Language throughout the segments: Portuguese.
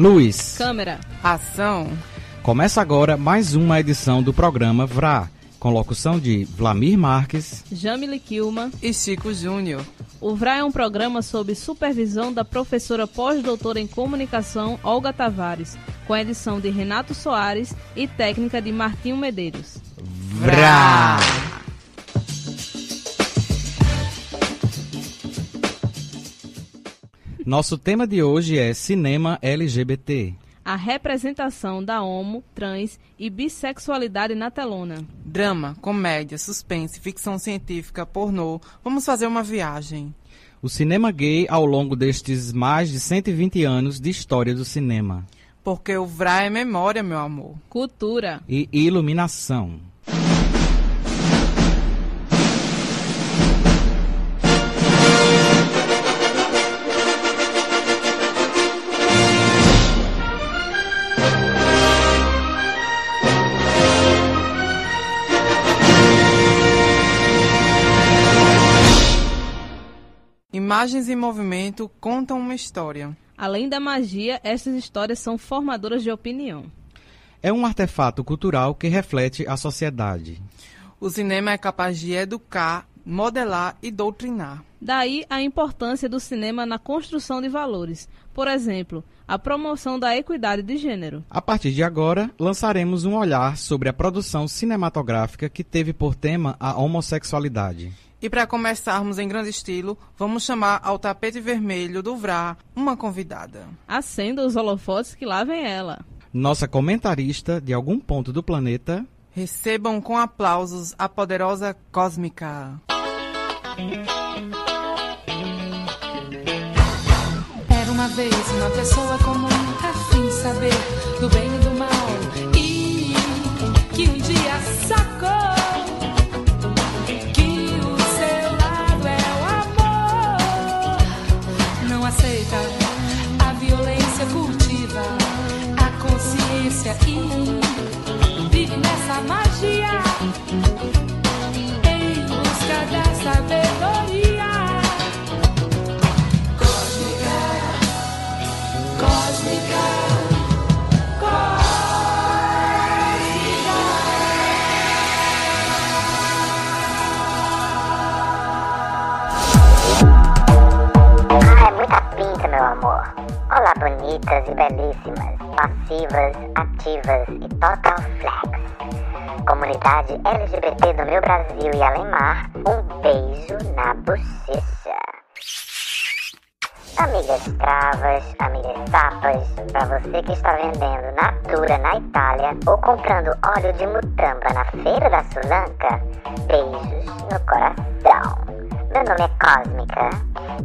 Luz. Câmera. Ação. Começa agora mais uma edição do programa VRA, com locução de Vlamir Marques, Jamile Kilma e Chico Júnior. O VRA é um programa sob supervisão da professora pós-doutora em comunicação Olga Tavares, com edição de Renato Soares e técnica de Martinho Medeiros. VRA. Nosso tema de hoje é cinema LGBT. A representação da homo, trans e bissexualidade na telona. Drama, comédia, suspense, ficção científica, pornô. Vamos fazer uma viagem. O cinema gay ao longo destes mais de 120 anos de história do cinema. Porque o VRA é memória, meu amor. Cultura. E iluminação. Imagens em movimento contam uma história. Além da magia, essas histórias são formadoras de opinião. É um artefato cultural que reflete a sociedade. O cinema é capaz de educar, modelar e doutrinar. Daí a importância do cinema na construção de valores. Por exemplo, a promoção da equidade de gênero. A partir de agora, lançaremos um olhar sobre a produção cinematográfica que teve por tema a homossexualidade. E para começarmos em grande estilo, vamos chamar ao tapete vermelho do VRA uma convidada. Acenda os holofotes que lá vem ela. Nossa comentarista de algum ponto do planeta. Recebam com aplausos a poderosa Cósmica. Era uma vez uma pessoa comum, a fim de saber do bem e do mal. E que um dia sacou violência, cultiva a consciência e vive nessa magia bonitas e belíssimas, passivas, ativas e total flex. Comunidade LGBT do meu Brasil e além mar, um beijo na bochecha. Amigas travas, amigas tapas, pra você que está vendendo Natura na Itália ou comprando óleo de mutamba na feira da Sulanca, beijos no coração. Meu nome é Cósmica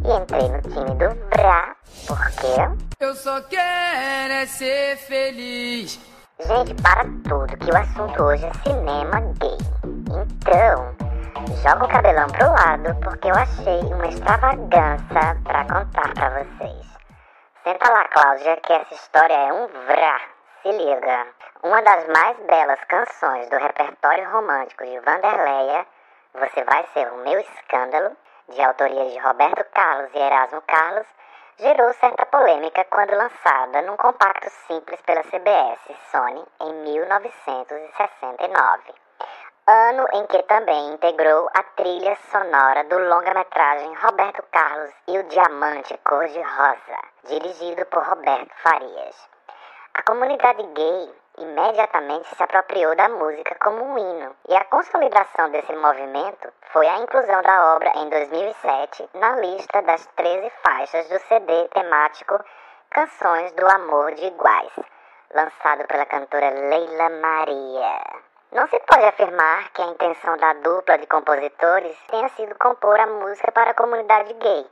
e entrei no time do Bra porque. Eu só quero é ser feliz. Gente, para tudo, que o assunto hoje é cinema gay. Então, joga o cabelão pro lado porque eu achei uma extravagância pra contar pra vocês. Senta lá, Cláudia, que essa história é um vrá. Se liga. Uma das mais belas canções do repertório romântico de Vanderleia, Você Vai Ser o Meu Escândalo, de autoria de Roberto Carlos e Erasmo Carlos, gerou certa polêmica quando lançada num compacto simples pela CBS Sony em 1969. Ano em que também integrou a trilha sonora do longa-metragem Roberto Carlos e o Diamante Cor-de-Rosa, dirigido por Roberto Farias. A comunidade gay imediatamente se apropriou da música como um hino, e a consolidação desse movimento foi a inclusão da obra em 2007 na lista das 13 faixas do CD temático Canções do Amor de Iguais, lançado pela cantora Leila Maria. Não se pode afirmar que a intenção da dupla de compositores tenha sido compor a música para a comunidade gay.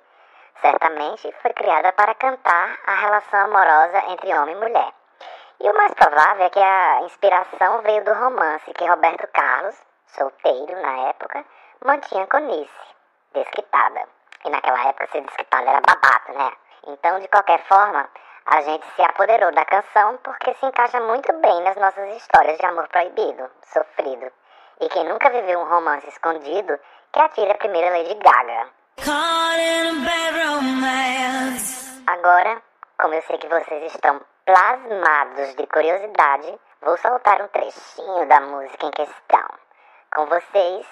Certamente foi criada para cantar a relação amorosa entre homem e mulher. E o mais provável é que a inspiração veio do romance que Roberto Carlos, solteiro na época, mantinha com Nice, desquitada. E naquela época ser desquitada era babado, né? Então, de qualquer forma, a gente se apoderou da canção porque se encaixa muito bem nas nossas histórias de amor proibido, sofrido. E quem nunca viveu um romance escondido, que atire a primeira Lady Gaga. Agora, como eu sei que vocês estão plasmados de curiosidade, vou soltar um trechinho da música em questão. Com vocês,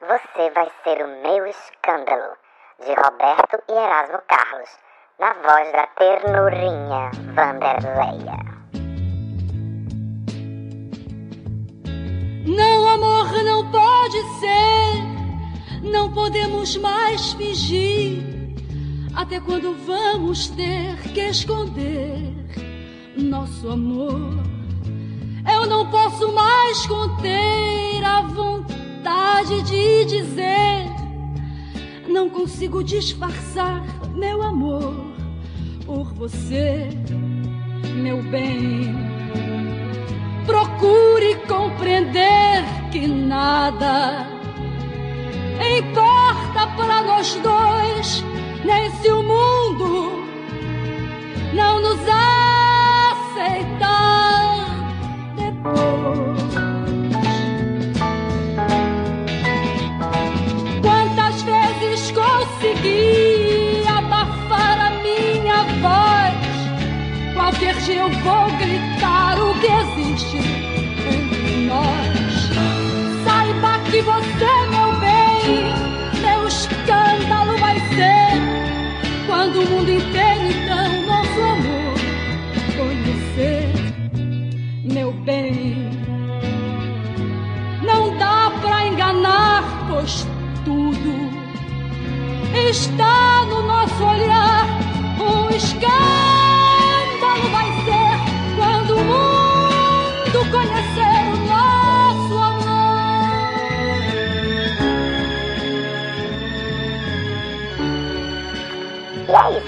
Você vai ser o meu escândalo, de Roberto e Erasmo Carlos, na voz da ternurinha Vanderleia. Não, amor, não pode ser. Não podemos mais fingir. Até quando vamos ter que esconder nosso amor? Eu não posso mais conter a vontade de dizer. Não consigo disfarçar meu amor por você, meu bem. Procure compreender que nada importa para nós dois, nem se o mundo não nos aceitar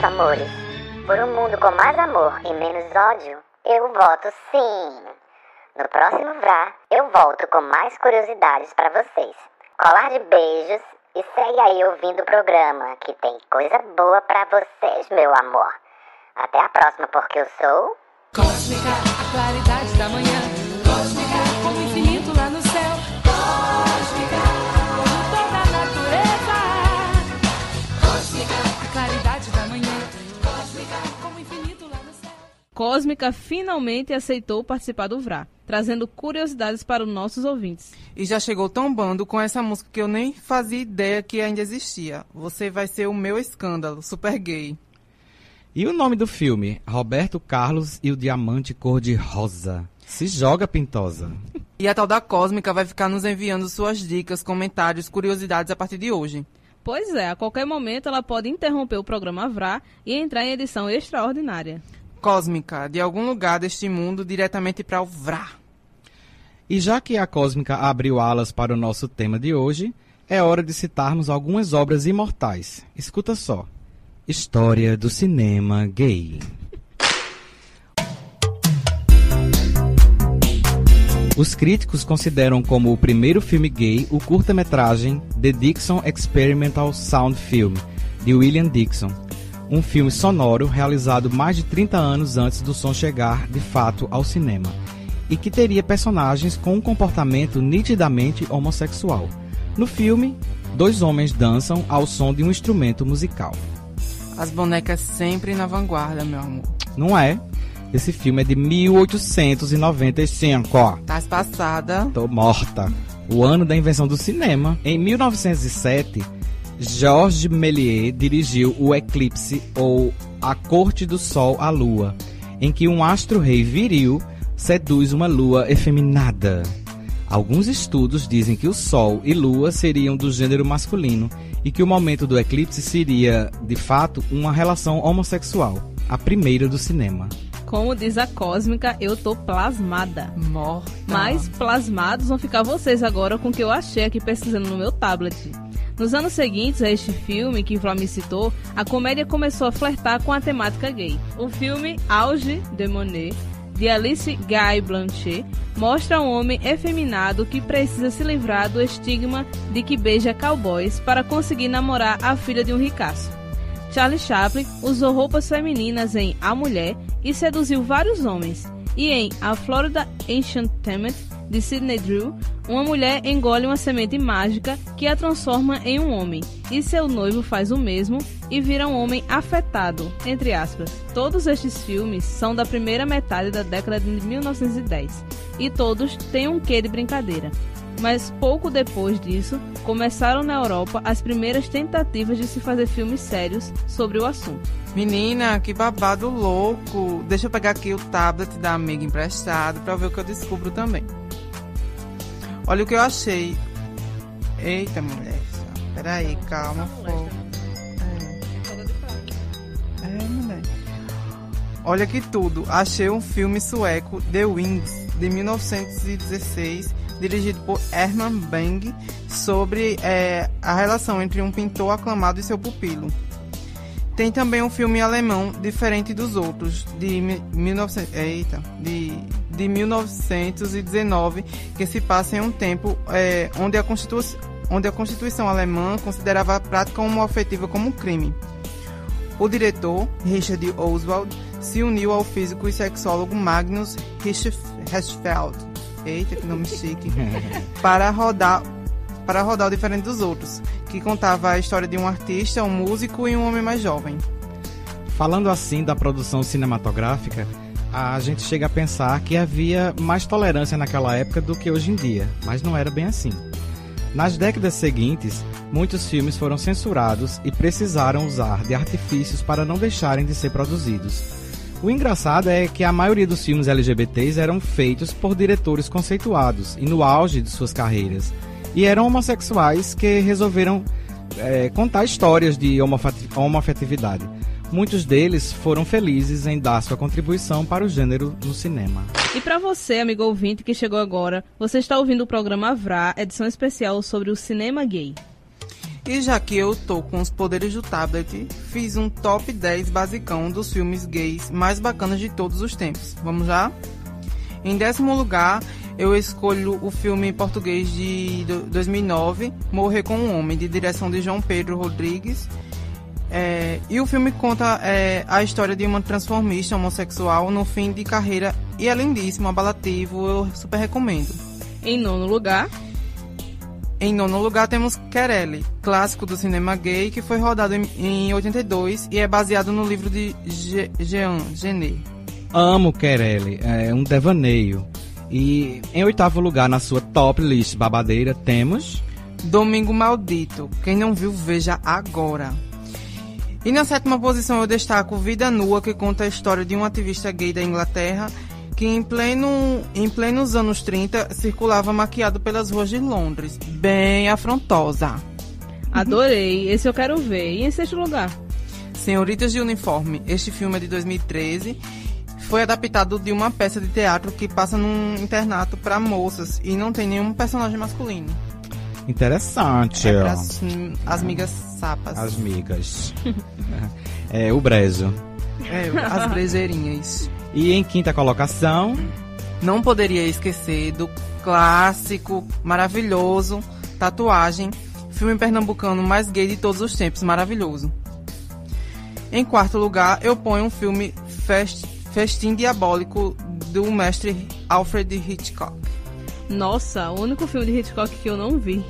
amores. Por um mundo com mais amor e menos ódio, eu voto sim. No próximo VRA, eu volto com mais curiosidades para vocês. Colar de beijos e segue aí ouvindo o programa, que tem coisa boa para vocês, meu amor. Até a próxima, porque eu sou. Cósmica, a claridade da manhã. Cósmica finalmente aceitou participar do VRA, trazendo curiosidades para os nossos ouvintes. E já chegou tombando com essa música que eu nem fazia ideia que ainda existia. Você vai ser o meu escândalo, super gay. E o nome do filme? Roberto Carlos e o Diamante Cor-de-Rosa. Se joga, Pintosa. E a tal da Cósmica vai ficar nos enviando suas dicas, comentários, curiosidades a partir de hoje. Pois é, a qualquer momento ela pode interromper o programa VRA e entrar em edição extraordinária. Cósmica, de algum lugar deste mundo, diretamente para o Vrá. E já que a Cósmica abriu alas para o nosso tema de hoje, é hora de citarmos algumas obras imortais. Escuta só. História do cinema gay. Os críticos consideram como o primeiro filme gay o curta-metragem The Dixon Experimental Sound Film, de William Dixon, um filme sonoro realizado mais de 30 anos antes do som chegar de fato ao cinema, e que teria personagens com um comportamento nitidamente homossexual. No filme, dois homens dançam ao som de um instrumento musical. As bonecas sempre na vanguarda, meu amor. Não é? Esse filme é de 1895, ó. Tá passada. Tô morta. O ano da invenção do cinema. Em 1907, Georges Méliès dirigiu O Eclipse ou A Corte do Sol à Lua, em que um astro-rei viril seduz uma lua efeminada. Alguns estudos dizem que o Sol e Lua seriam do gênero masculino e que o momento do eclipse seria, de fato, uma relação homossexual, a primeira do cinema. Como diz a Cósmica, eu tô plasmada. Morta. Mais plasmados vão ficar vocês agora com o que eu achei aqui pesquisando no meu tablet. Nos anos seguintes a este filme que Flávio citou, a comédia começou a flertar com a temática gay. O filme Auge de Monet, de Alice Guy Blanchet, mostra um homem efeminado que precisa se livrar do estigma de que beija cowboys para conseguir namorar a filha de um ricaço. Charlie Chaplin usou roupas femininas em A Mulher e seduziu vários homens. E em A Florida Enchantment, de Sidney Drew, uma mulher engole uma semente mágica que a transforma em um homem, e seu noivo faz o mesmo e vira um homem afetado, entre aspas. Todos estes filmes são da primeira metade da década de 1910, e todos têm um quê de brincadeira. Mas pouco depois disso, começaram na Europa as primeiras tentativas de se fazer filmes sérios sobre o assunto. Menina, que babado louco. Deixa eu pegar aqui o tablet da amiga emprestado pra ver o que eu descubro também. Olha o que eu achei. Eita, mulher. Peraí, calma, fogo. É. É, mulher. Olha que tudo. Achei um filme sueco, The Wings, de 1916, dirigido por Herman Bang, sobre é, a relação entre um pintor aclamado e seu pupilo. Tem também um filme alemão diferente dos outros, de, mi- 19, eita, de, de 1919, que se passa em um tempo é, onde, a Constitu, onde a Constituição alemã considerava a prática homoafetiva como um crime. O diretor, Richard Oswald, se uniu ao físico e sexólogo Magnus Hirschfeld, eita que nome chique, para rodar para rodar o diferente dos outros, que contava a história de um artista, um músico e um homem mais jovem. Falando assim da produção cinematográfica, a gente chega a pensar que havia mais tolerância naquela época do que hoje em dia, mas não era bem assim. Nas décadas seguintes, muitos filmes foram censurados e precisaram usar de artifícios para não deixarem de ser produzidos. O engraçado é que a maioria dos filmes LGBTs eram feitos por diretores conceituados e no auge de suas carreiras, e eram homossexuais que resolveram é, contar histórias de homoafetividade. Muitos deles foram felizes em dar sua contribuição para o gênero no cinema. E para você, amigo ouvinte que chegou agora, você está ouvindo o programa VRA, edição especial sobre o cinema gay. E já que eu tô com os poderes do tablet, fiz um top 10 basicão dos filmes gays mais bacanas de todos os tempos. Vamos lá? Em décimo lugar, eu escolho o filme português de do- 2009, Morrer com um Homem, de direção de João Pedro Rodrigues. É, e o filme conta é, a história de uma transformista homossexual no fim de carreira e é lindíssimo, abalativo, eu super recomendo. Em nono lugar, Em nono lugar temos Querelle, clássico do cinema gay que foi rodado em, em 82 e é baseado no livro de Jean Genet. Amo Querelle, é um devaneio. E em oitavo lugar na sua top list babadeira temos Domingo Maldito, quem não viu veja agora. E na sétima posição eu destaco Vida Nua, que conta a história de um ativista gay da Inglaterra que em, pleno, em plenos anos 30 circulava maquiado pelas ruas de Londres. Bem afrontosa. adorei, esse eu quero ver. E em sexto lugar, Senhoritas de Uniforme. Este filme é de 2013. Foi adaptado de uma peça de teatro que passa num internato para moças e não tem nenhum personagem masculino. Interessante. É as, as migas sapas. As migas. é o Brejo. É, as brejeirinhas. E em quinta colocação, Não poderia esquecer do clássico, maravilhoso, Tatuagem, filme pernambucano mais gay de todos os tempos, maravilhoso. Em quarto lugar, eu ponho um filme Fest, Festim Diabólico do mestre Alfred Hitchcock. Nossa, o único filme de Hitchcock que eu não vi.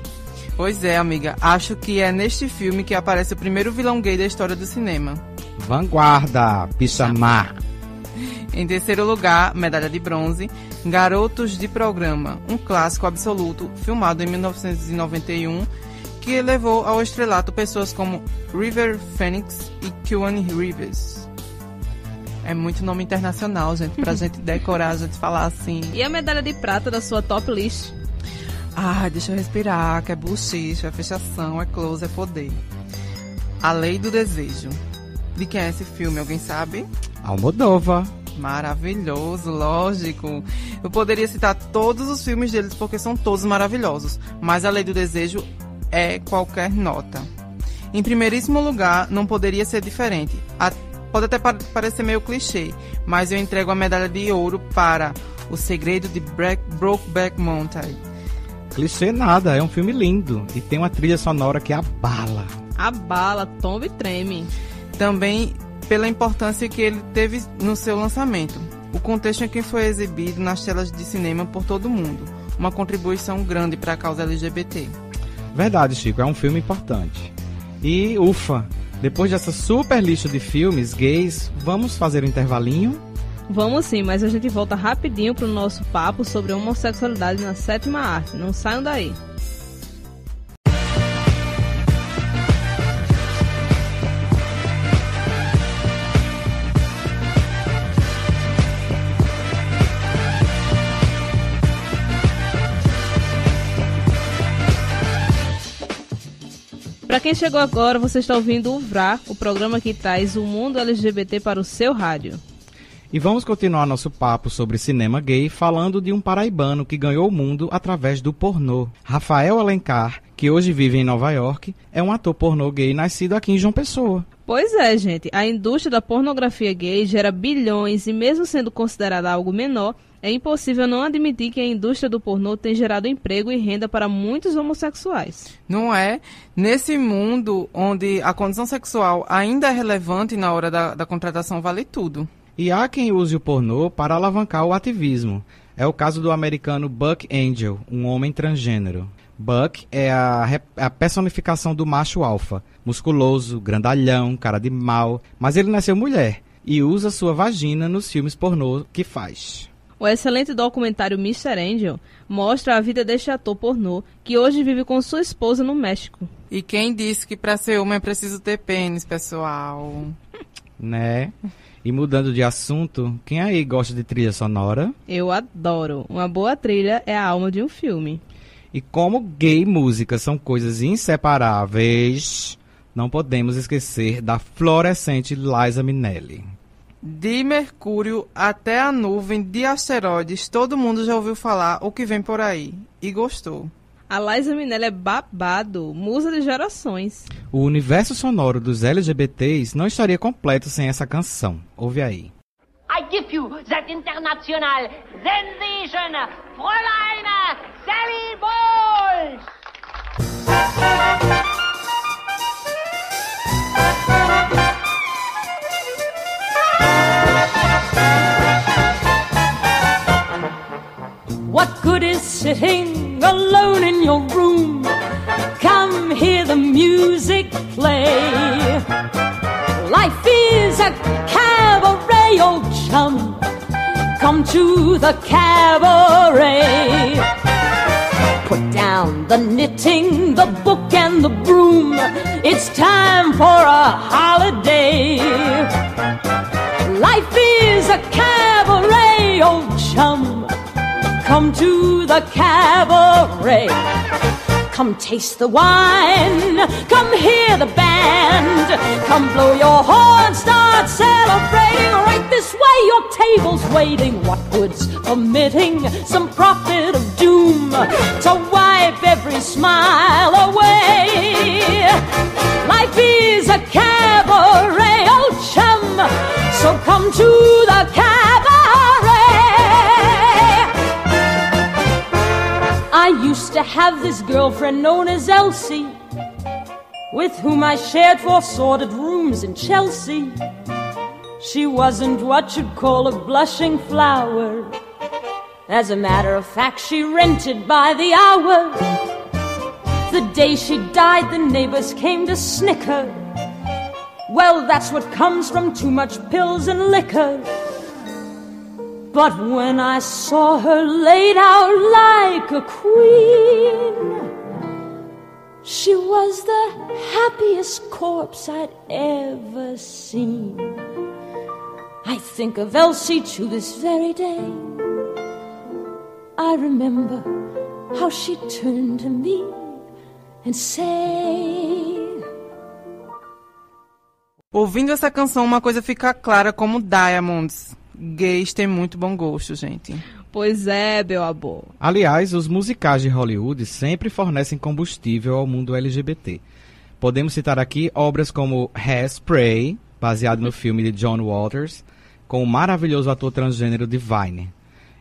Pois é, amiga, acho que é neste filme que aparece o primeiro vilão gay da história do cinema. Vanguarda, Pichamar. Em terceiro lugar, medalha de bronze, Garotos de Programa, um clássico absoluto, filmado em 1991, que levou ao estrelato pessoas como River Phoenix e Keanu Reeves. É muito nome internacional, gente, pra gente decorar, a gente falar assim. E a medalha de prata da sua top list? Ah, deixa eu respirar, que é buchicho, é fechação, é close, é poder. A Lei do Desejo. De quem é esse filme, alguém sabe? Almodova. Maravilhoso, lógico. Eu poderia citar todos os filmes deles porque são todos maravilhosos, mas A Lei do Desejo é qualquer nota. Em primeiríssimo lugar, não poderia ser diferente. A- pode até pa- parecer meio clichê, mas eu entrego a medalha de ouro para O Segredo de Brokeback Mountain. Clichê nada, é um filme lindo. E tem uma trilha sonora que abala. A bala, tomba e treme. também pela importância que ele teve no seu lançamento, o contexto em que foi exibido nas telas de cinema por todo mundo, uma contribuição grande para a causa LGBT. Verdade, Chico, é um filme importante. E ufa, depois dessa super lista de filmes gays, vamos fazer um intervalinho? Vamos sim, mas a gente volta rapidinho pro nosso papo sobre homossexualidade na sétima arte. Não saiam daí. Para quem chegou agora, você está ouvindo o VRA, o programa que traz o mundo LGBT para o seu rádio. E vamos continuar nosso papo sobre cinema gay falando de um paraibano que ganhou o mundo através do pornô. Rafael Alencar, que hoje vive em Nova York, é um ator pornô gay nascido aqui em João Pessoa. Pois é, gente. A indústria da pornografia gay gera bilhões e, mesmo sendo considerada algo menor, é impossível não admitir que a indústria do pornô tem gerado emprego e renda para muitos homossexuais. Não é? Nesse mundo onde a condição sexual ainda é relevante na hora da, da contratação, vale tudo. E há quem use o pornô para alavancar o ativismo. É o caso do americano Buck Angel, um homem transgênero. Buck é a, a personificação do macho alfa, musculoso, grandalhão, cara de mal, mas ele nasceu mulher e usa sua vagina nos filmes pornô que faz. O excelente documentário Mr. Angel mostra a vida deste ator pornô que hoje vive com sua esposa no México. E quem disse que para ser homem é preciso ter pênis, pessoal? Né? E mudando de assunto, quem aí gosta de trilha sonora? Eu adoro. Uma boa trilha é a alma de um filme. E como gay e música são coisas inseparáveis, não podemos esquecer da florescente Liza Minnelli. De Mercúrio até a nuvem de asteroides, todo mundo já ouviu falar o que vem por aí. E gostou. A Liza Minnelli é babado, musa de gerações. O universo sonoro dos LGBTs não estaria completo sem essa canção. Ouve aí. I give you that international sensation, Fräulein Sally Bowles! What good is sitting alone in your room? Come hear the music play. Life is a cabaret, old chum. Come to the cabaret. Put down the knitting, the book, and the broom. It's time for a holiday. Come to the cabaret. Come taste the wine. Come hear the band. Come blow your horn. Start celebrating. Right this way, your table's waiting. What good's omitting some prophet of doom to wipe every smile away? Life is a cabaret, old chum. So come to the cabaret. I used to have this girlfriend known as Elsie, with whom I shared four sordid rooms in Chelsea. She wasn't what you'd call a blushing flower. As a matter of fact, she rented by the hour. The day she died, the neighbors came to snicker. Well, that's what comes from too much pills and liquor. But when I saw her laid out like a queen, she was the happiest corpse I'd ever seen. I think of Elsie to this very day. I remember how she turned to me and said, Ouvindo essa canção, uma coisa fica clara como Diamonds. Gays têm muito bom gosto, gente. Pois é, meu amor. Aliás, os musicais de Hollywood sempre fornecem combustível ao mundo LGBT. Podemos citar aqui obras como Hairspray, baseado no filme de John Waters, com o maravilhoso ator transgênero Divine.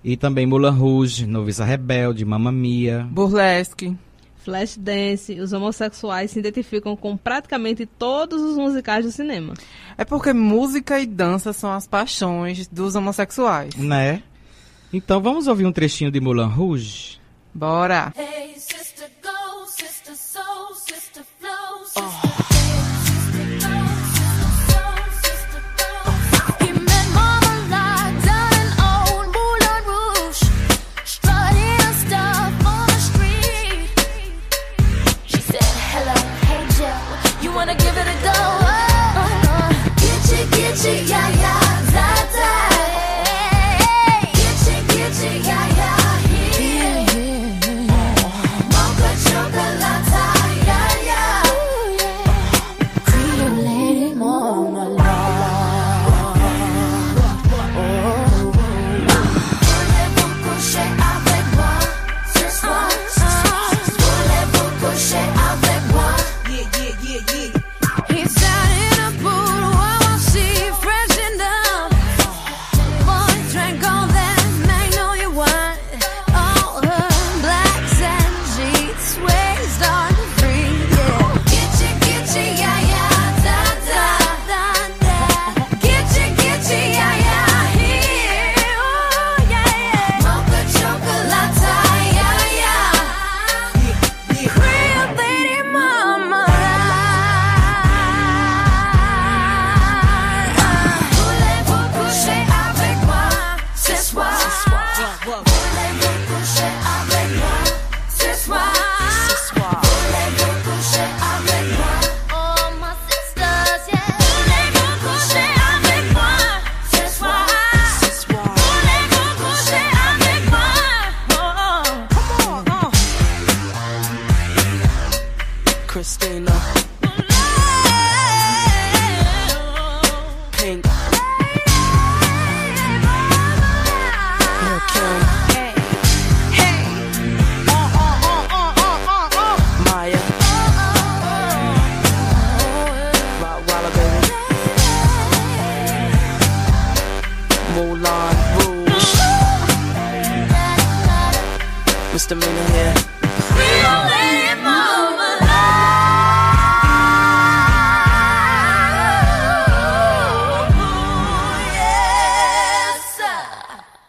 E também Moulin Rouge, Noviça Rebelde, Mamma Mia. Burlesque. Flashdance, os homossexuais se identificam com praticamente todos os musicais do cinema. É porque música e dança são as paixões dos homossexuais. Né? Então vamos ouvir um trechinho de Moulin Rouge? Bora! Hey, 只要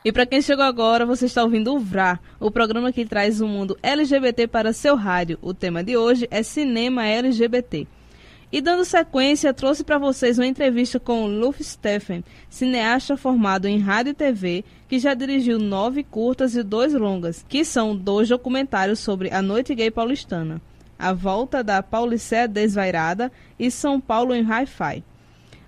E para quem chegou agora, você está ouvindo o VRA, o programa que traz o mundo LGBT para seu rádio. O tema de hoje é cinema LGBT. E dando sequência, trouxe para vocês uma entrevista com Luffy Steffen, cineasta formado em rádio e TV, que já dirigiu nove curtas e dois longas, que são dois documentários sobre a noite gay paulistana, a volta da Paulicéia Desvairada e São Paulo em Hi-Fi.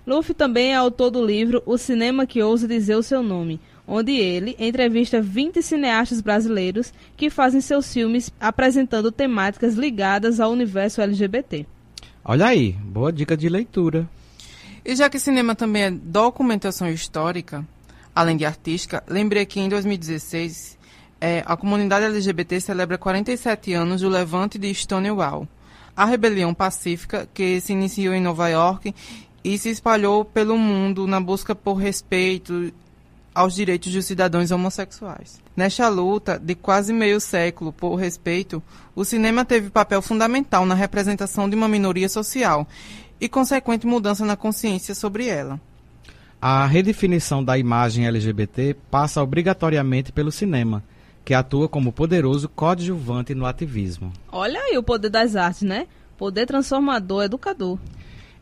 Luffy também é autor do livro O Cinema que Ousa Dizer o Seu Nome, onde ele entrevista 20 cineastas brasileiros que fazem seus filmes apresentando temáticas ligadas ao universo LGBT. Olha aí, boa dica de leitura. E já que cinema também é documentação histórica, além de artística, lembrei que em 2016 é, a comunidade LGBT celebra 47 anos do levante de Stonewall, a rebelião pacífica que se iniciou em Nova York e se espalhou pelo mundo na busca por respeito aos direitos dos cidadãos homossexuais. Nesta luta de quase meio século por respeito, o cinema teve papel fundamental na representação de uma minoria social e consequente mudança na consciência sobre ela. A redefinição da imagem LGBT passa obrigatoriamente pelo cinema, que atua como poderoso coadjuvante no ativismo. Olha aí o poder das artes, né? Poder transformador, educador.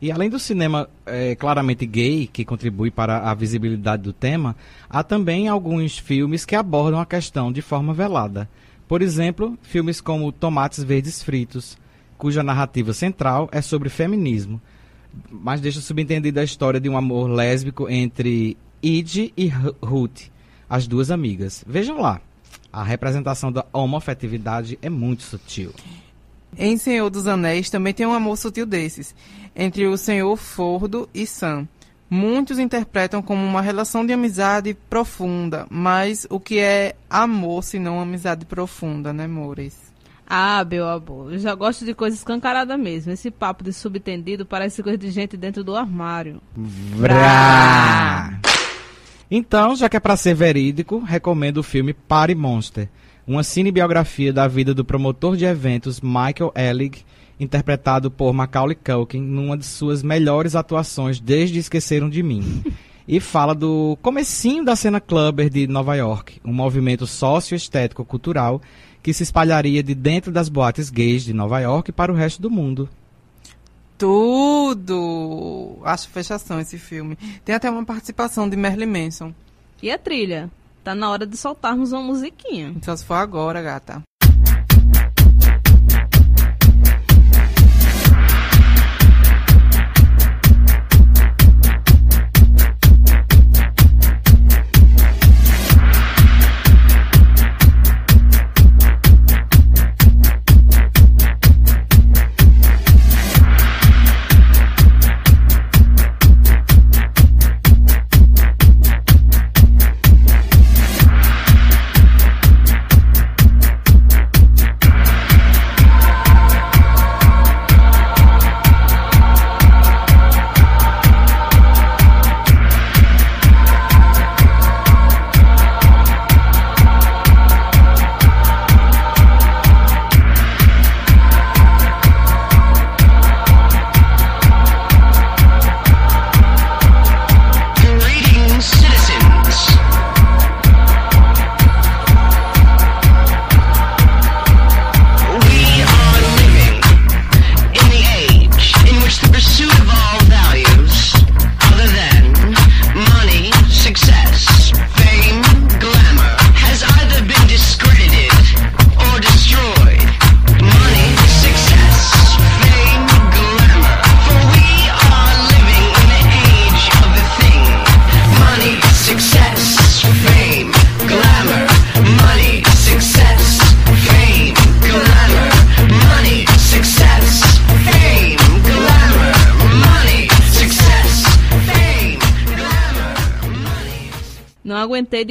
E além do cinema eh, claramente gay, que contribui para a visibilidade do tema, há também alguns filmes que abordam a questão de forma velada. Por exemplo, filmes como Tomates Verdes Fritos, cuja narrativa central é sobre feminismo, mas deixa subentendida a história de um amor lésbico entre Id e Ru- Ruth, as duas amigas. Vejam lá, a representação da homoafetividade é muito sutil. Em Senhor dos Anéis também tem um amor sutil desses, entre o Senhor Fordo e Sam. Muitos interpretam como uma relação de amizade profunda, mas o que é amor se não amizade profunda, né, Mores? Ah, meu amor, eu já gosto de coisa escancarada mesmo. Esse papo de subtendido parece coisa de gente dentro do armário. Vrá! Então, já que é pra ser verídico, recomendo o filme Party Monster, uma cinebiografia da vida do promotor de eventos Michael Ellig, interpretado por Macaulay Culkin numa de suas melhores atuações desde Esqueceram de Mim. E fala do comecinho da cena clubber de Nova York, um movimento sócio-estético cultural que se espalharia de dentro das boates gays de Nova York para o resto do mundo. Tudo! Acho fechação esse filme. Tem até uma participação de Marilyn Manson. E a trilha? Tá na hora de soltarmos uma musiquinha. Só se for agora, gata.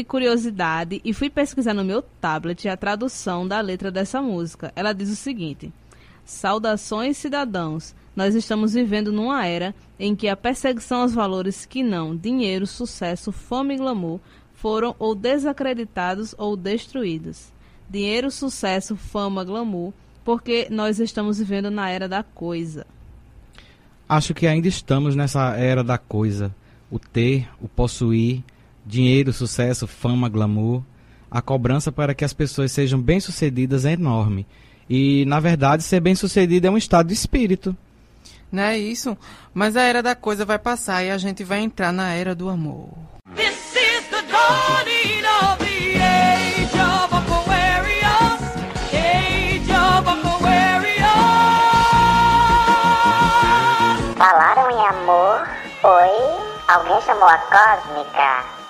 Curiosidade e fui pesquisar no meu tablet a tradução da letra dessa música. Ela diz o seguinte: Saudações, cidadãos. Nós estamos vivendo numa era em que a perseguição aos valores que não dinheiro, sucesso, fama e glamour foram ou desacreditados ou destruídos. Dinheiro, sucesso, fama, glamour, porque nós estamos vivendo na era da coisa. Acho que ainda estamos nessa era da coisa. O ter, o possuir, dinheiro, sucesso, fama, glamour. A cobrança para que as pessoas sejam bem-sucedidas é enorme. E, na verdade, ser bem-sucedido é um estado de espírito. Não é isso? Mas a era da coisa vai passar e a gente vai entrar na era do amor. This is the dawning of the age of Aquarius. Age of Aquarius. Falaram em amor? Oi? Alguém chamou a cósmica?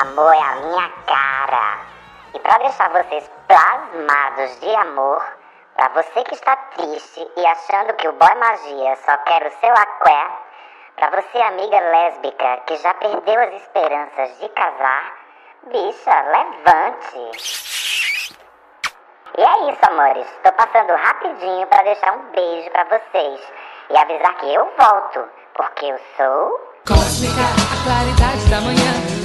Amor é a minha cara. E para deixar vocês plasmados de amor, para você que está triste e achando que o boy magia só quer o seu aqué, para você amiga lésbica que já perdeu as esperanças de casar, bicha, levante. E é isso, amores. Tô passando rapidinho para deixar um beijo para vocês e avisar que eu volto, porque eu sou Cósmica, a claridade da manhã.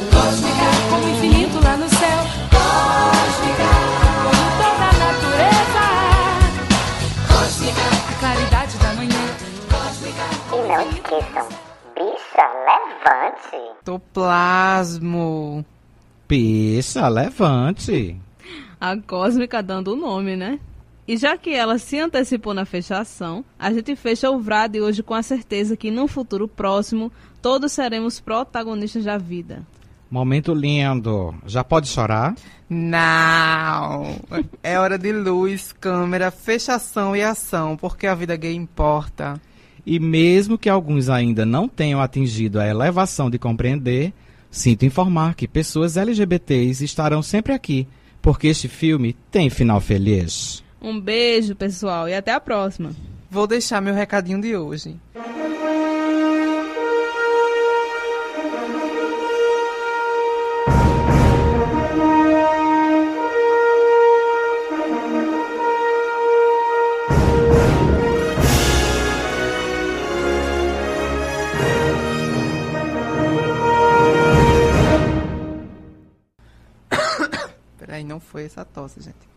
Como o infinito lá no céu. Cósmica, como toda a natureza. Cósmica, a claridade da manhã. Cósmica, E não esqueçam, bicha, levante. Toplasmo. Peça, levante. A Cósmica dando o nome, né? E já que ela se antecipou na fechação, a gente fecha o Vrade hoje com a certeza que num futuro próximo todos seremos protagonistas da vida. Momento lindo. Já pode chorar? Não! É hora de luz, câmera, fechação e ação, porque a vida gay importa. E mesmo que alguns ainda não tenham atingido a elevação de compreender, sinto informar que pessoas LGBTs estarão sempre aqui, porque este filme tem final feliz. Um beijo, pessoal, e até a próxima. Vou deixar meu recadinho de hoje. Foi essa tosse, gente.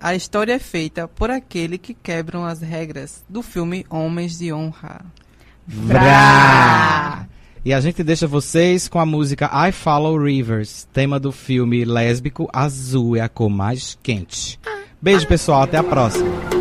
A história é feita por aquele que quebram as regras do filme Homens de Honra. Vrá! E a gente deixa vocês com a música I Follow Rivers, tema do filme lésbico Azul é a cor mais quente. Beijo, pessoal. Até a próxima.